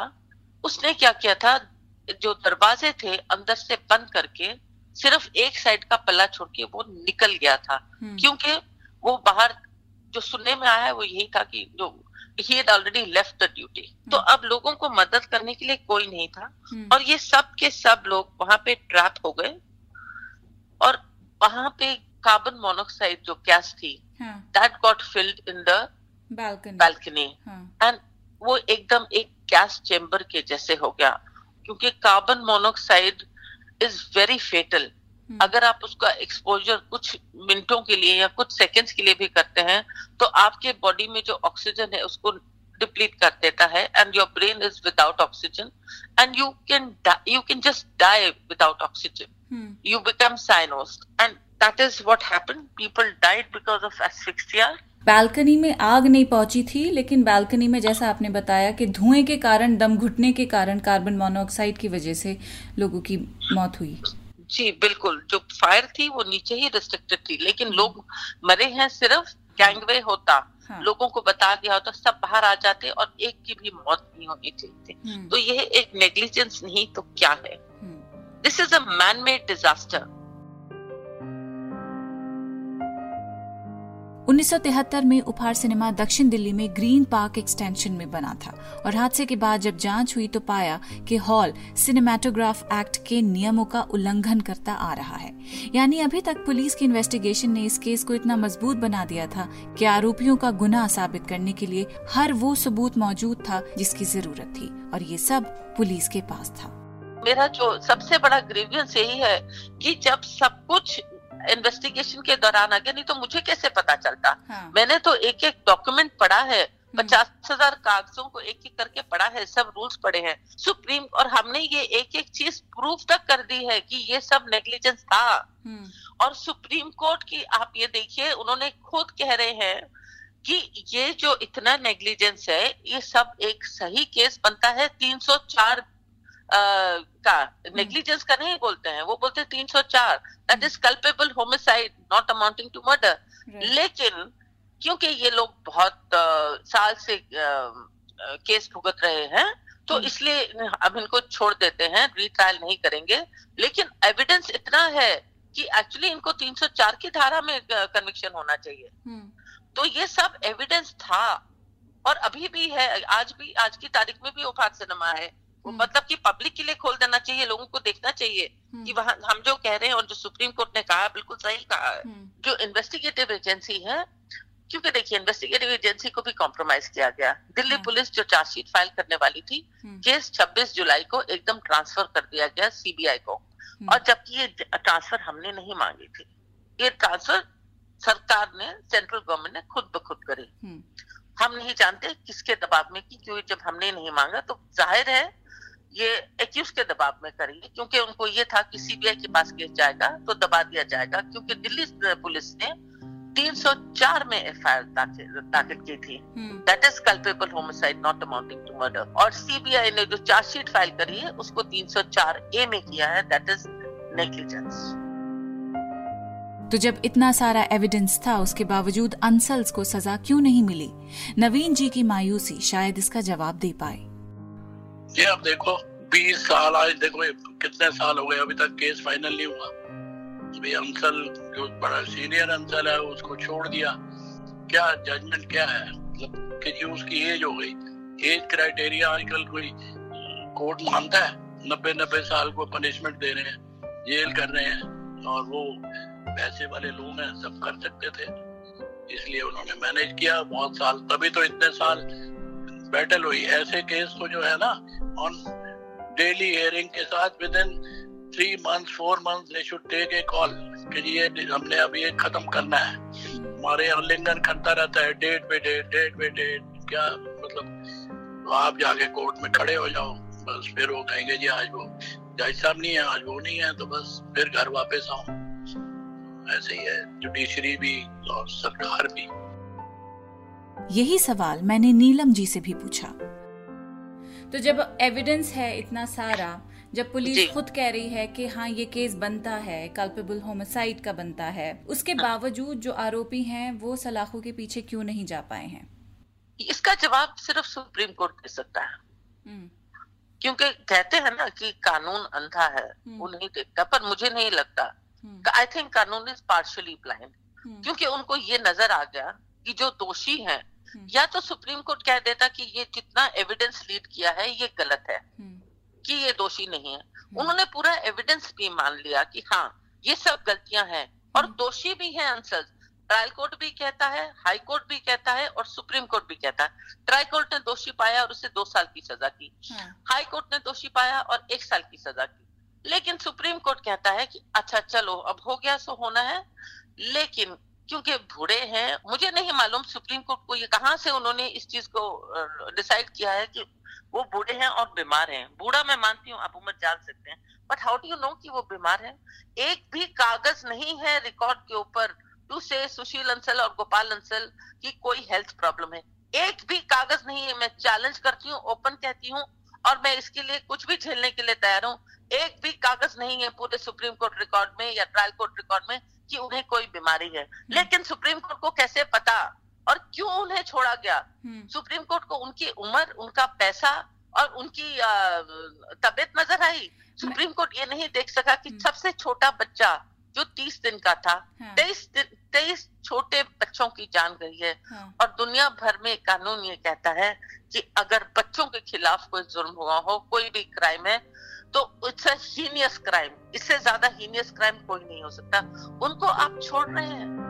उसने क्या किया था? जो दरवाजे थे अंदर से बंद करके सिर्फ़ एक साइड का पल्ला छोड़ के वो निकल गया था। हम्म। क्योंकि वो बाहर जो सुनने में आया है वो यही था कि जो ही already left the duty. तो। अब लोगों को मदद करने के लिए कोई नहीं था। हम्म। और ये सब के सब लोग वहाँ पे ट्रैप हो गए। और वहाँ पे कार्बन मोनोक्साइड जो गैस थी that got filled in the balcony and वो एकदम एक गैस चेम्बर के जैसे हो गया। क्योंकि carbon monoxide is very fatal अगर आप उसका एक्सपोजर कुछ मिनटों के लिए या कुछ सेकंड्स के लिए भी करते हैं तो आपके बॉडी में जो ऑक्सीजन है उसको डिप्लीट कर देता है and your brain is without oxygen and you can you can just die without oxygen you become cyanosed and that is what happened people died because of asphyxia balcony में आग नहीं पहुँची थी लेकिन बालकनी में जैसा आपने बताया कि धुएँ के कारण दम घुटने के कारण कार्बन मोनोऑक्साइड की वजह से लोगों की मौत हुई। जी बिल्कुल। जो फायर थी वो नीचे ही रिस्ट्रिक्टेड थी। लेकिन लोग मरे हैं सिर्फ़ गैंगवे होता। हाँ। लोगों को बता दिया होता सब बाहर आ जाते और एक की भी मौत नहीं होनी चाहिए। हम्म। तो यह एक नेग्लिजेंस नहीं तो क्या है? This is a man made disaster 1973 में उपहार सिनेमा दक्षिण दिल्ली में ग्रीन पार्क एक्सटेंशन में बना था और हादसे के बाद जब जाँच हुई तो पाया कि हॉल सिनेमाटोग्राफ एक्ट के नियमों का उल्लंघन करता आ रहा है। यानी अभी तक पुलिस की इन्वेस्टिगेशन ने इस केस को इतना मज़बूत बना दिया था कि आरोपियों का गुनाह साबित करने के लिए हर वो सबूत मौजूद था जिसकी ज़रूरत थी और ये सब पुलिस के पास था। मेरा जो सबसे बड़ा ग्रीवियंस यही है कि जब सब कुछ इन्वेस्टिगेशन के दौरान आ गया नहीं तो मुझे कैसे पता चलता हाँ। मैंने तो एक एक डॉक्यूमेंट पढ़ा है हम्म। पचास हज़ार कागजों को एक एक करके पढ़ा है सब रूल्स पढ़े हैं सुप्रीम और हमने ये एक एक चीज़ प्रूफ तक कर दी है कि ये सब नेग्लिजेंस था हम्म। और सुप्रीम कोर्ट की आप ये देखिए उन्होंने खुद कह रहे हैं कि ये जो इतना नेग्लिजेंस है ये सब एक सही केस बनता है 304 का नेग्लिजेंस का नहीं बोलते हैं वो बोलते हैं तीन सौ चार। That is culpable homicide not amounting to murder लेकिन क्योंकि ये लोग बहुत uh, साल से केस uh, भुगत रहे हैं तो hmm. इसलिए अब इनको छोड़ देते हैं रिट्रायल नहीं करेंगे। लेकिन एविडेंस इतना है कि एक्चुअली इनको 304 की धारा में कन्विक्शन होना चाहिए। hmm. तो ये सब एविडेंस था और अभी भी है आज भी आज की तारीख में भी ओफात सिनेमा है। हम्म। मतलब कि पब्लिक के लिए खोल देना चाहिए लोगों को देखना चाहिए हम्म। कि वहाँ हम जो कह रहे हैं और जो सुप्रीम कोर्ट ने कहा बिल्कुल सही कहा है हम्म। जो इन्वेस्टिगेटिव एजेंसी है क्योंकि देखिए इन्वेस्टिगेटिव एजेंसी को भी कॉम्प्रोमाइज किया गया। दिल्ली पुलिस जो चार्जशीट फ़ाइल करने वाली थी केस 26 जुलाई को एकदम ट्रांसफ़र कर दिया गया सीबीआई को। और जबकि ये ट्रांसफ़र हमने नहीं मांगी थी। ये ट्रांसफ़र सरकार ने सेंट्रल गवर्नमेंट ने खुद ब खुद करी। हम नहीं जानते किसके दबाव में की क्योंकि जब हमने नहीं मांगा तो ज़ाहिर है ये एक्यूज के दबाव में करेंगे क्योंकि उनको ये था कि सीबीआई के पास केस जाएगा तो दबा दिया जाएगा क्योंकि दिल्ली पुलिस ने 304 में एफ़ आई आर दाखिल की थी। That is culpable homicide not amounting to murder और सीबीआई ने जो चार्जशीट फ़ाइल करी है उसको 304 ए में किया है दैट इज़ नेग्लिजेंस तो जब इतना सारा एविडेंस था उसके बावजूद अंसल्स को सजा क्यों नहीं मिली? नवीन जी की मायूसी शायद इसका जवाब दे पाए। ये अब देखो 20 साल आज देखो कितने साल हो गए, अभी तक केस फाइनल नहीं हुआ। अभी अंसल जो बड़ा सीनियर अंसल है, उसको छोड़ दिया। क्या जजमेंट क्या है? मतलब कि उसकी एज हो गई। एज क्राइटेरिया आजकल कोई कोर्ट मानता है? नब्बे नब्बे साल को पनिशमेंट दे रहे हैं जेल कर रहे हैं, और वो पैसे वाले लोग हैं, सब कर सकते थे। इसलिए उन्होंने मैनेज किया, बहुत साल, तभी तो इतने साल बैटल हुई। ऐसे केस तो जो है ना ऑन डेली हियरिंग के साथ within three month four month they should take a call कि ये हमने अब ये खत्म करना है। हमारे यहाँ लिंगन करता रहता है डेट पे डेट डेट पे डेट क्या मतलब तो आप जाके कोर्ट में खड़े हो जाओ, बस फिर वो कहेंगे, जी, आज वो जज साहब नहीं है, आज वो नहीं है तो बस फिर घर वापस आओ। ऐसे ही है जुडिशरी भी और सरकार भी। यही सवाल मैंने नीलम जी से भी पूछा तो जब एविडेंस है इतना सारा जब पुलिस खुद कह रही है कि हाँ ये केस बनता है कल्पेबल होमिसाइड का बनता है उसके हाँ। बावजूद जो आरोपी हैं वो सलाखों के पीछे क्यों नहीं जा पाए हैं इसका जवाब सिर्फ़ सुप्रीम कोर्ट दे सकता है हम्म। क्योंकि कहते हैं ना कि कानून अंधा है हम्म। वो नहीं देखता पर मुझे नहीं लगता आई थिंक कानून इज़ पार्शली ब्लाइंड क्योंकि उनको ये नज़र आ गया कि जो दोषी हैं हम्म। या तो सुप्रीम कोर्ट कह देता कि ये जितना एविडेंस लीड किया है ये गलत है हम्म। कि ये दोषी नहीं है। हम्म। उन्होंने पूरा एविडेंस भी मान लिया कि हाँ ये सब गलतियाँ हैं और दोषी भी हैं आंसर ट्रायल कोर्ट भी कहता है हाई कोर्ट भी कहता है और सुप्रीम कोर्ट भी कहता है। ट्रायल कोर्ट ने दोषी पाया और उसे दो साल की सजा की। हाई कोर्ट ने दोषी पाया और एक साल की सजा की। लेकिन सुप्रीम कोर्ट कहता है कि अच्छा चलो अब हो गया सो होना है। लेकिन क्योंकि बूढ़े हैं, मुझे नहीं मालूम सुप्रीम कोर्ट को ये कहाँ से उन्होंने इस चीज़ को डिसाइड किया है कि वो बूढ़े हैं और बीमार हैं। बूढ़ा मैं मानती हूँ, आप उम्र जान सकते हैं। But how do you know कि वो बीमार है? एक भी कागज़ नहीं है रिकॉर्ड के ऊपर टू से सुशील अंसल और गोपाल अंसल की कोई हेल्थ प्रॉब्लम है। एक भी कागज़ नहीं है, मैं चैलेंज करती हूँ ओपन कहती हूँ और मैं इसके लिए कुछ भी झेलने के लिए तैयार हूँ। एक भी कागज़ नहीं है पूरे सुप्रीम कोर्ट रिकॉर्ड में या ट्रायल कोर्ट रिकॉर्ड में कि उन्हें कोई बीमारी है हम्म। लेकिन सुप्रीम कोर्ट को कैसे पता और क्यों उन्हें छोड़ा गया हम्म। सुप्रीम कोर्ट को उनकी उम्र उनका पैसा और उनकी तबियत नज़र आई सुप्रीम कोर्ट ये नहीं देख सका कि हम्म। सबसे छोटा बच्चा जो तीस दिन का था हाँ। तेईस दिन तेईस छोटे बच्चों की जान गई है हाँ। और दुनिया भर में कानून ये कहता है कि अगर बच्चों के खिलाफ कोई जुर्म हुआ हो कोई भी क्राइम है तो इट्स हीनियस क्राइम इससे ज़्यादा हीनियस क्राइम कोई नहीं हो सकता। उनको आप छोड़ रहे हैं।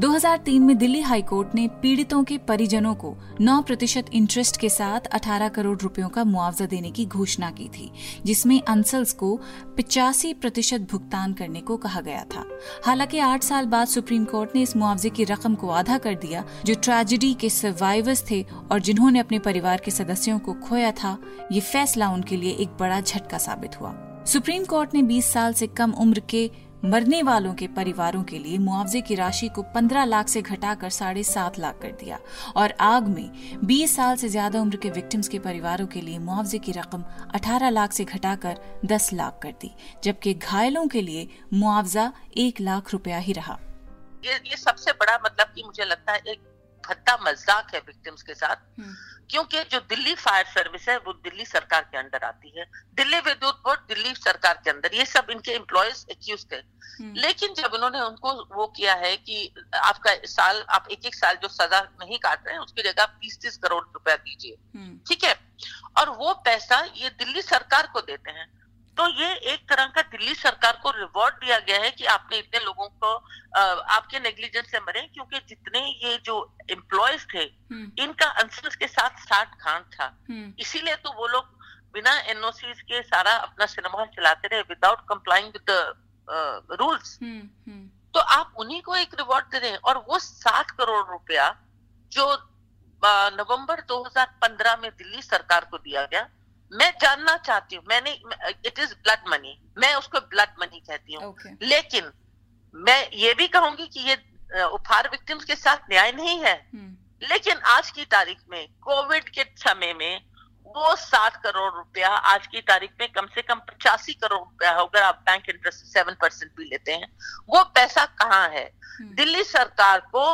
2003 में दिल्ली हाईकोर्ट ने पीड़ितों के परिजनों को 9 प्रतिशत इंटरेस्ट के साथ 18 करोड़ रुपयों का मुआवजा देने की घोषणा की थी, जिसमें अंसल्स को पिचासी प्रतिशत भुगतान करने को कहा गया था। हालाँकि आठ साल बाद सुप्रीम कोर्ट ने इस मुआवजे की रकम को आधा कर दिया, जो ट्रेजिडी के सर्वाइवर्स थे और जिन्होंने अपने परिवार के सदस्यों को खोया था, ये फैसला उनके लिए एक बड़ा झटका साबित हुआ। सुप्रीम कोर्ट ने 20 साल से कम उम्र के मरने वालों के परिवारों के लिए मुआवजे की राशि को 15 लाख से घटाकर साढ़े सात लाख कर दिया और आग में 20 साल से ज़्यादा उम्र के विक्टिम्स के परिवारों के लिए मुआवजे की रकम 18 लाख से घटाकर 10 लाख कर दी जबकि घायलों के लिए मुआवजा एक लाख रुपया ही रहा ये ये सबसे बड़ा मतलब कि मुझे लगता है एक भत्ता मज़ाक है विक्टिम्स के साथ हम्म। क्योंकि जो दिल्ली फायर सर्विस है वो दिल्ली सरकार के अंदर आती है। दिल्ली विद्युत बोर्ड दिल्ली सरकार के अंदर ये सब इनके एम्प्लॉयज़ एक्यूज थे। लेकिन जब उन्होंने उनको वो किया है कि आपका साल आप एक एक साल जो सजा नहीं काट रहे हैं उसकी जगह आप तीस तीस करोड़ रुपया दीजिए। हम्म। ठीक है? और वो पैसा ये दिल्ली सरकार को देते हैं। तो ये एक तरह का दिल्ली सरकार को रिवॉर्ड दिया गया है कि आपने इतने लोगों को आपके नेग्लिजेंस से मरे क्योंकि जितने ये जो एम्प्लॉयज़ थे हम्म। इनका अंसर्स के साथ साठ खान था हम्म। इसीलिए तो वो लोग बिना एनओसी के सारा अपना सिनेमा चलाते रहे विदाउट कंप्लाइंग विद रूल्स तो आप उन्हीं को एक रिवॉर्ड दे रहे हैं और वो सात करोड़ रुपया जो नवंबर 2015 में दिल्ली सरकार को दिया गया मैं जानना चाहती हूँ मैंने इट इज़ ब्लड मनी मैं उसको ब्लड मनी कहती हूँ okay. लेकिन मैं ये भी कहूँगी कि ये उपहार विक्टिम्स के साथ न्याय नहीं है hmm. लेकिन आज की तारीख में कोविड के समय में वो सात करोड़ रुपया आज की तारीख में कम से कम पचासी करोड़ रुपया अगर आप बैंक इंटरेस्ट सेवन परसेंट भी लेते हैं वो पैसा कहाँ है हम्म। दिल्ली सरकार को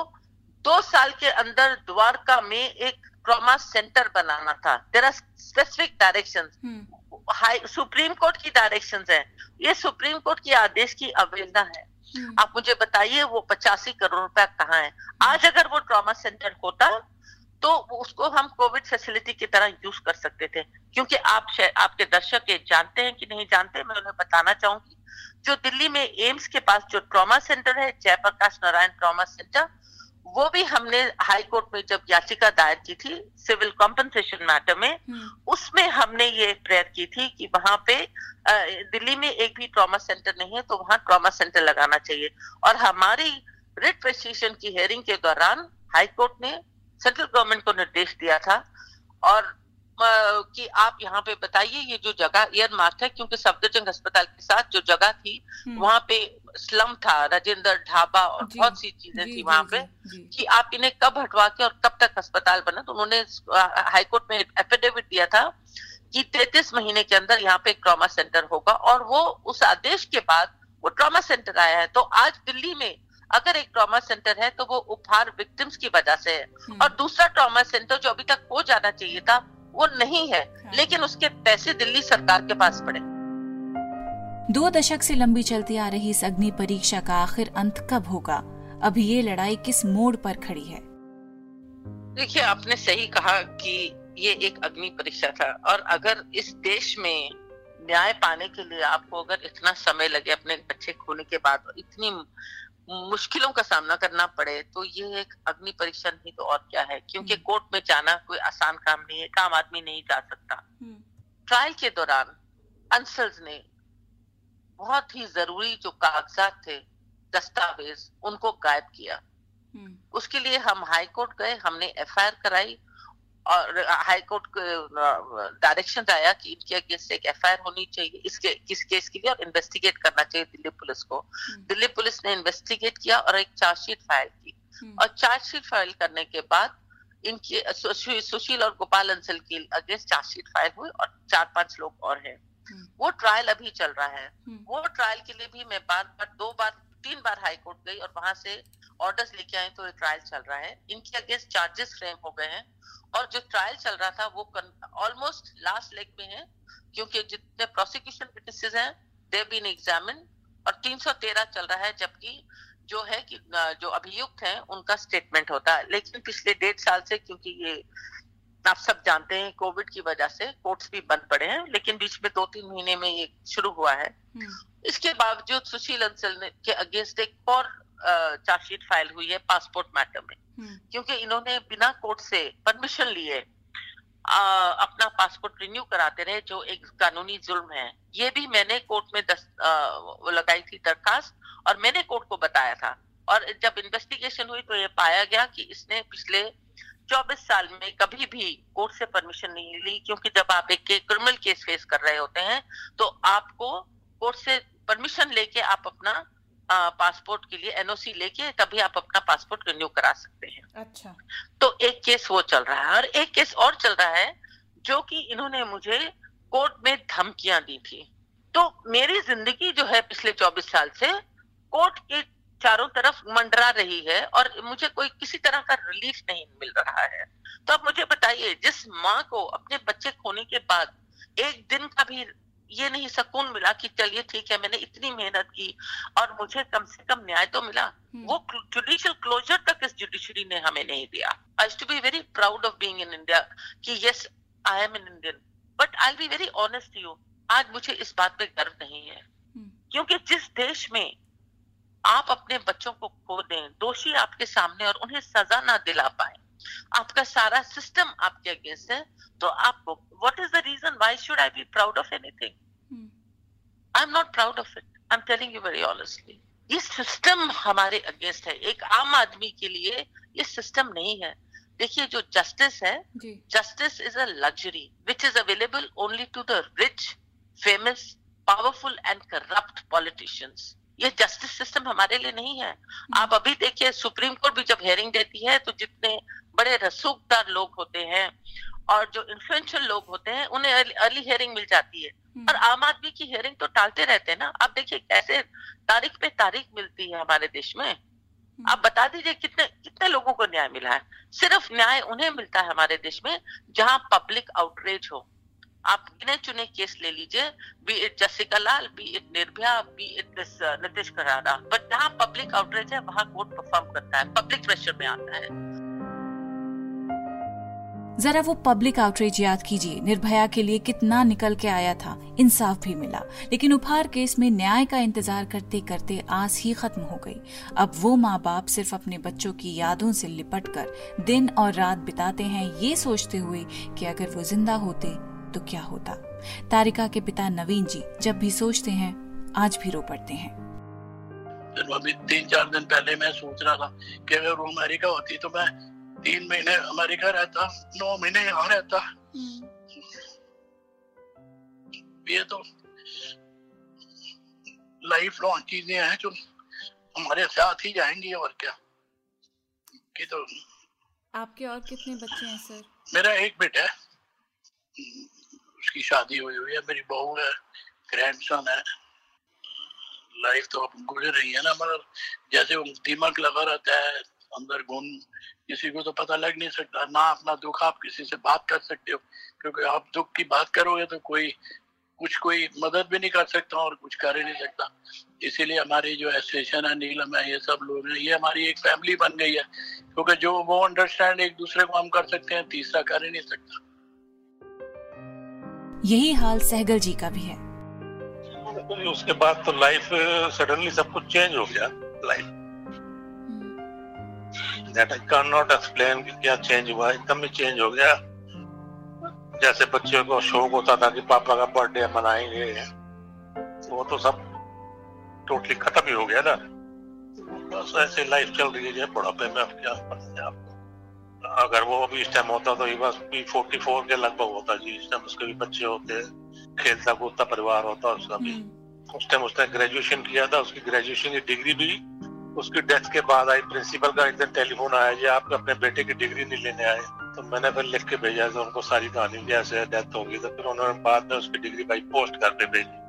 दो साल के अंदर द्वारका में एक ट्रॉमा सेंटर बनाना था। There are specific direction high supreme court की डायरेक्शन है। ये सुप्रीम कोर्ट की आदेश की अवहेलना है। हम्म। आप मुझे बताइए वो पचासी करोड़ रुपया कहाँ है। आज अगर वो ट्रॉमा सेंटर होता तो उसको हम कोविड फैसिलिटी की तरह यूज़ कर सकते थे। क्योंकि आप आपके दर्शक ये जानते हैं कि नहीं जानते मैं उन्हें बताना चाहूँगी। जो दिल्ली में एम्स के पास जो ट्रॉमा सेंटर है जयप्रकाश नारायण ट्रॉमा सेंटर वो भी हमने हाई कोर्ट में जब याचिका दायर की थी सिविल कॉम्पनसेशन मैटर में हम्म। उसमें हमने ये प्रेयर की थी कि वहाँ पे दिल्ली में एक भी ट्रॉमा सेंटर नहीं है तो वहाँ ट्रॉमा सेंटर लगाना चाहिए और हमारी रिट रजिस्ट्रेशन की हेयरिंग के दौरान हाई कोर्ट ने सेंट्रल गवर्नमेंट को निर्देश दिया था और कि आप यहाँ पे बताइए ये जो जगह एयर मार्क है क्योंकि सफदरजंग अस्पताल के साथ जो जगह थी हम्म। वहाँ पे स्लम था राजेंद्र ढाबा और बहुत सी चीज़ें थी वहाँ पे कि आप इन्हें कब हटवा के और कब तक अस्पताल बना? तो उन्होंने हाईकोर्ट में एफिडेविट दिया था कि तैतीस महीने के अंदर यहाँ पे ट्रामा सेंटर होगा और वो उस आदेश के बाद वो ट्रामा सेंटर आया है। तो आज दिल्ली में अगर एक ट्रॉमा सेंटर है तो वो उपहार विक्टिम्स की वजह से है। हम्म। और दूसरा ट्रॉमा सेंटर जो अभी तक हो जाना चाहिए था वो नहीं है। लेकिन उसके पैसे दिल्ली सरकार के पास पड़े दो दशक से लंबी चलती आ रही इस अग्नि परीक्षा का आखिर अंत कब होगा अब ये लड़ाई किस मोड़ पर खड़ी है देखिए आपने सही कहा कि ये एक अग्नि परीक्षा था और अगर इस देश में न्याय पाने के लिए आपको अगर इतना समय लगे अपने बच्चे खोने के बाद इतनी मुश्किलों का सामना करना पड़े तो ये एक अग्नि परीक्षा नहीं तो और क्या है क्योंकि हम्म। कोर्ट में जाना कोई आसान काम नहीं है काम आदमी नहीं जा सकता ट्रायल हम्म। के दौरान अंसल्स ने बहुत ही ज़रूरी जो कागजात थे दस्तावेज़ उनको गायब किया हम्म। उसके लिए हम हाई कोर्ट गए हमने एफआईआर कराई और हाई कोर्ट डायरेक्शन आया कि इनके अगेंस्ट एक एफआईआर होनी चाहिए। इसके किस केस के लिए? और इन्वेस्टिगेट करना चाहिए दिल्ली पुलिस को। हम्म। दिल्ली पुलिस ने इन्वेस्टिगेट किया और एक चार्जशीट फ़ाइल की। हम्म। और चार्जशीट फ़ाइल करने के बाद इनके सुशील और गोपाल अंसल के अगेंस्ट चार्जशीट फ़ाइल हुई और चार पाँच लोग और हैं। हम्म। वो ट्रायल अभी चल रहा है। वो ट्रायल के लिए भी मैं बार बार दो बार तीन बार हाई कोर्ट गई और वहाँ से ऑर्डर्स लेके आए तो ट्रायल चल रहा है। इनके अगेंस्ट चार्जेस फ्रेम हो गए हैं और जो ट्रायल चल रहा था, वो ऑलमोस्ट लास्ट लेग में है, क्योंकि जितने प्रोसिक्यूशन विटनेसेस हैं दे बीन एग्जामिन और 313 चल रहा है, जबकि जो है कि जो अभियुक्त हैं, उनका स्टेटमेंट होता है। लेकिन पिछले डेढ़ साल से, क्योंकि ये आप सब जानते हैं कोविड की वजह से कोर्ट्स भी बंद पड़े हैं, लेकिन बीच में दो तीन महीने में ये शुरू हुआ है। हम्म। इसके बावजूद सुशील अंसल ने के अगेंस्ट एक और चार्जशीट फ़ाइल हुई है पासपोर्ट मैटर में। हम्म। क्योंकि इन्होंने बिना कोर्ट से परमिशन लिए अपना पासपोर्ट रिन्यू कराते रहे जो एक कानूनी जुल्म है। ये भी मैंने कोर्ट में दस, आ, लगाई थी दरखास्त और मैंने कोर्ट को बताया था। और जब इन्वेस्टिगेशन हुई तो ये पाया गया कि इसने पिछले 24 साल में कभी भी कोर्ट से परमिशन नहीं ली क्योंकि जब आप एक क्रिमिनल केस फेस कर रहे होते हैं तो आपको कोर्ट से परमिशन लेके आप अपना पासपोर्ट के लिए एनओसी लेके तभी आप अपना पासपोर्ट रिन्यू करा सकते हैं। अच्छा। तो एक केस वो चल रहा है और एक केस और चल रहा है जो कि इन्होंने मुझे कोर्ट में धमकियाँ दी थी। तो मेरी ज़िंदगी जो है पिछले 24 साल से कोर्ट के चारों तरफ़ मंडरा रही है और मुझे कोई किसी तरह का रिलीफ नहीं मिल रहा है। तो आप मुझे बताइए जिस माँ को अपने बच्चे खोने के बाद एक दिन का भी ये नहीं सुकून मिला कि चलिए ठीक है मैंने इतनी मेहनत की और मुझे कम से कम न्याय तो मिला हम्म। वो जुडिशियल क्लोजर तक इस जुडिशरी ने हमें नहीं दिया I to be very proud of being in India कि yes I am in Indian but I be very honest you आज मुझे इस बात पे गर्व नहीं है हम्म। क्योंकि जिस देश में आप अपने बच्चों को खो दें दोषी आपके सामने और उन्हें सजा ना दिला पाए आपका सारा सिस्टम आपके अगेंस्ट है तो आपको what is the reason why should I be proud of anything I am not proud of it I am telling you very honestly ये सिस्टम हमारे अगेंस्ट है। एक आम आदमी के लिए ये सिस्टम नहीं है। देखिए जो जस्टिस है justice is a luxury which is available only to the rich famous powerful and corrupt politicians ये जस्टिस सिस्टम हमारे लिए नहीं है हम्म। आप अभी देखिए सुप्रीम कोर्ट भी जब हेयरिंग देती है तो जितने बड़े रसूखदार लोग होते हैं और जो इन्फ्लुएंशियल लोग होते हैं उन्हें अर्ली हेयरिंग मिल जाती है हम्म। और आम आदमी की हेयरिंग तो टालते रहते हैं ना आप देखिए कैसे तारीख पे तारीख मिलती है हमारे देश में हम्म। आप बता दीजिए कितने कितने लोगों को न्याय मिला है सिर्फ़ न्याय उन्हें मिलता है हमारे देश में जहाँ पब्लिक आउटरीच हो आप गिने चुने केस ले लीजिए be it Jessica Lal be it Nirbhaya be it Nitish Katara but जहाँ पब्लिक आउटरीच है, वहाँ कोर्ट परफॉर्म करता है। पब्लिक प्रेशर में आता है। जरा वो पब्लिक आउटरीच याद कीजिए। निर्भया के लिए कितना निकल के आया था। इंसाफ भी मिला। लेकिन उपहार केस में न्याय का इंतज़ार करते करते आस ही खत्म हो गई। अब वो माँ बाप सिर्फ़ अपने बच्चों की यादों से लिपट कर दिन और रात बिताते हैं, ये सोचते हुए कि अगर वो ज़िंदा होते तो क्या होता? तारिका के पिता नवीन जी जब भी सोचते हैं आज भी रो पड़ते हैं। अभी तीन चार दिन पहले मैं सोच रहा था कि अगर वो अमेरिका होती तो मैं तीन महीने अमेरिका रहता नौ महीने यहाँ रहता। ये तो लाइफ लॉन्ग चीज़ें हैं जो हमारे साथ ही जाएँगी और क्या? कि तो आपके और कितने बच्चे हैं सर? मेरा एक बेटा है। उसकी शादी हुई हुई है, मेरी बहू है ग्रैंडसन है। लाइफ तो अब गुजर रही है ना मगर जैसे दिमाग लगा रहता है, अंदर गुण किसी को तो पता लग नहीं सकता, ना अपना दुख आप किसी से बात कर सकते हो, क्योंकि आप दुख की बात करोगे तो कोई, कुछ कोई मदद भी नहीं कर सकता और कुछ कर ही नहीं सकता। इसीलिए हमारी जो एसोसिएशन है, नीलम है, ये सब लोग हैं, ये हमारी एक फैमिली बन गई है, क्योंकि जो वो अंडरस्टैंड एक दूसरे को हम कर सकते हैं, तीसरा कर ही नहीं सकता। यही हाल सहगल जी का भी है। उसके बाद तो लाइफ सडनली सब कुछ चेंज हो गया life that I can not explain कि क्या चेंज हुआ, एकदम ही चेंज हो गया। जैसे बच्चों को शौक होता था कि पापा का बर्थडे मनाएँगे, वो तो सब टोटली खत्म ही हो गया ना। बस ऐसे लाइफ चल रही है बुढ़ापे में अब क्या आपको अगर वो अभी इस टाइम होता तो ये बस फोर्टी फोर के लगभग होता जी। इस टाइम उसके भी बच्चे होते खेलता कूदता परिवार होता उसका भी। हम्म। उस टाइम उसने ग्रेजुएशन किया था उसकी ग्रेजुएशन की डिग्री भी उसकी डेथ के बाद आई। प्रिंसिपल का एक दिन टेलीफोन आया जी आप अपने बेटे की डिग्री नहीं लेने आए। तो मैंने फिर लिख के भेजा तो उनको सारी कहानी जैसे डेथ होगी। तो फिर उन्होंने बाद में उसकी डिग्री भाई पोस्ट करके भेजी।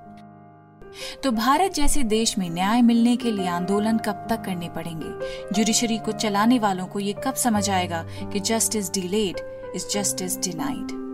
तो भारत जैसे देश में न्याय मिलने के लिए आंदोलन कब तक करने पड़ेंगे? जुडिशरी को चलाने वालों को ये कब समझ आएगा कि justice delayed is justice denied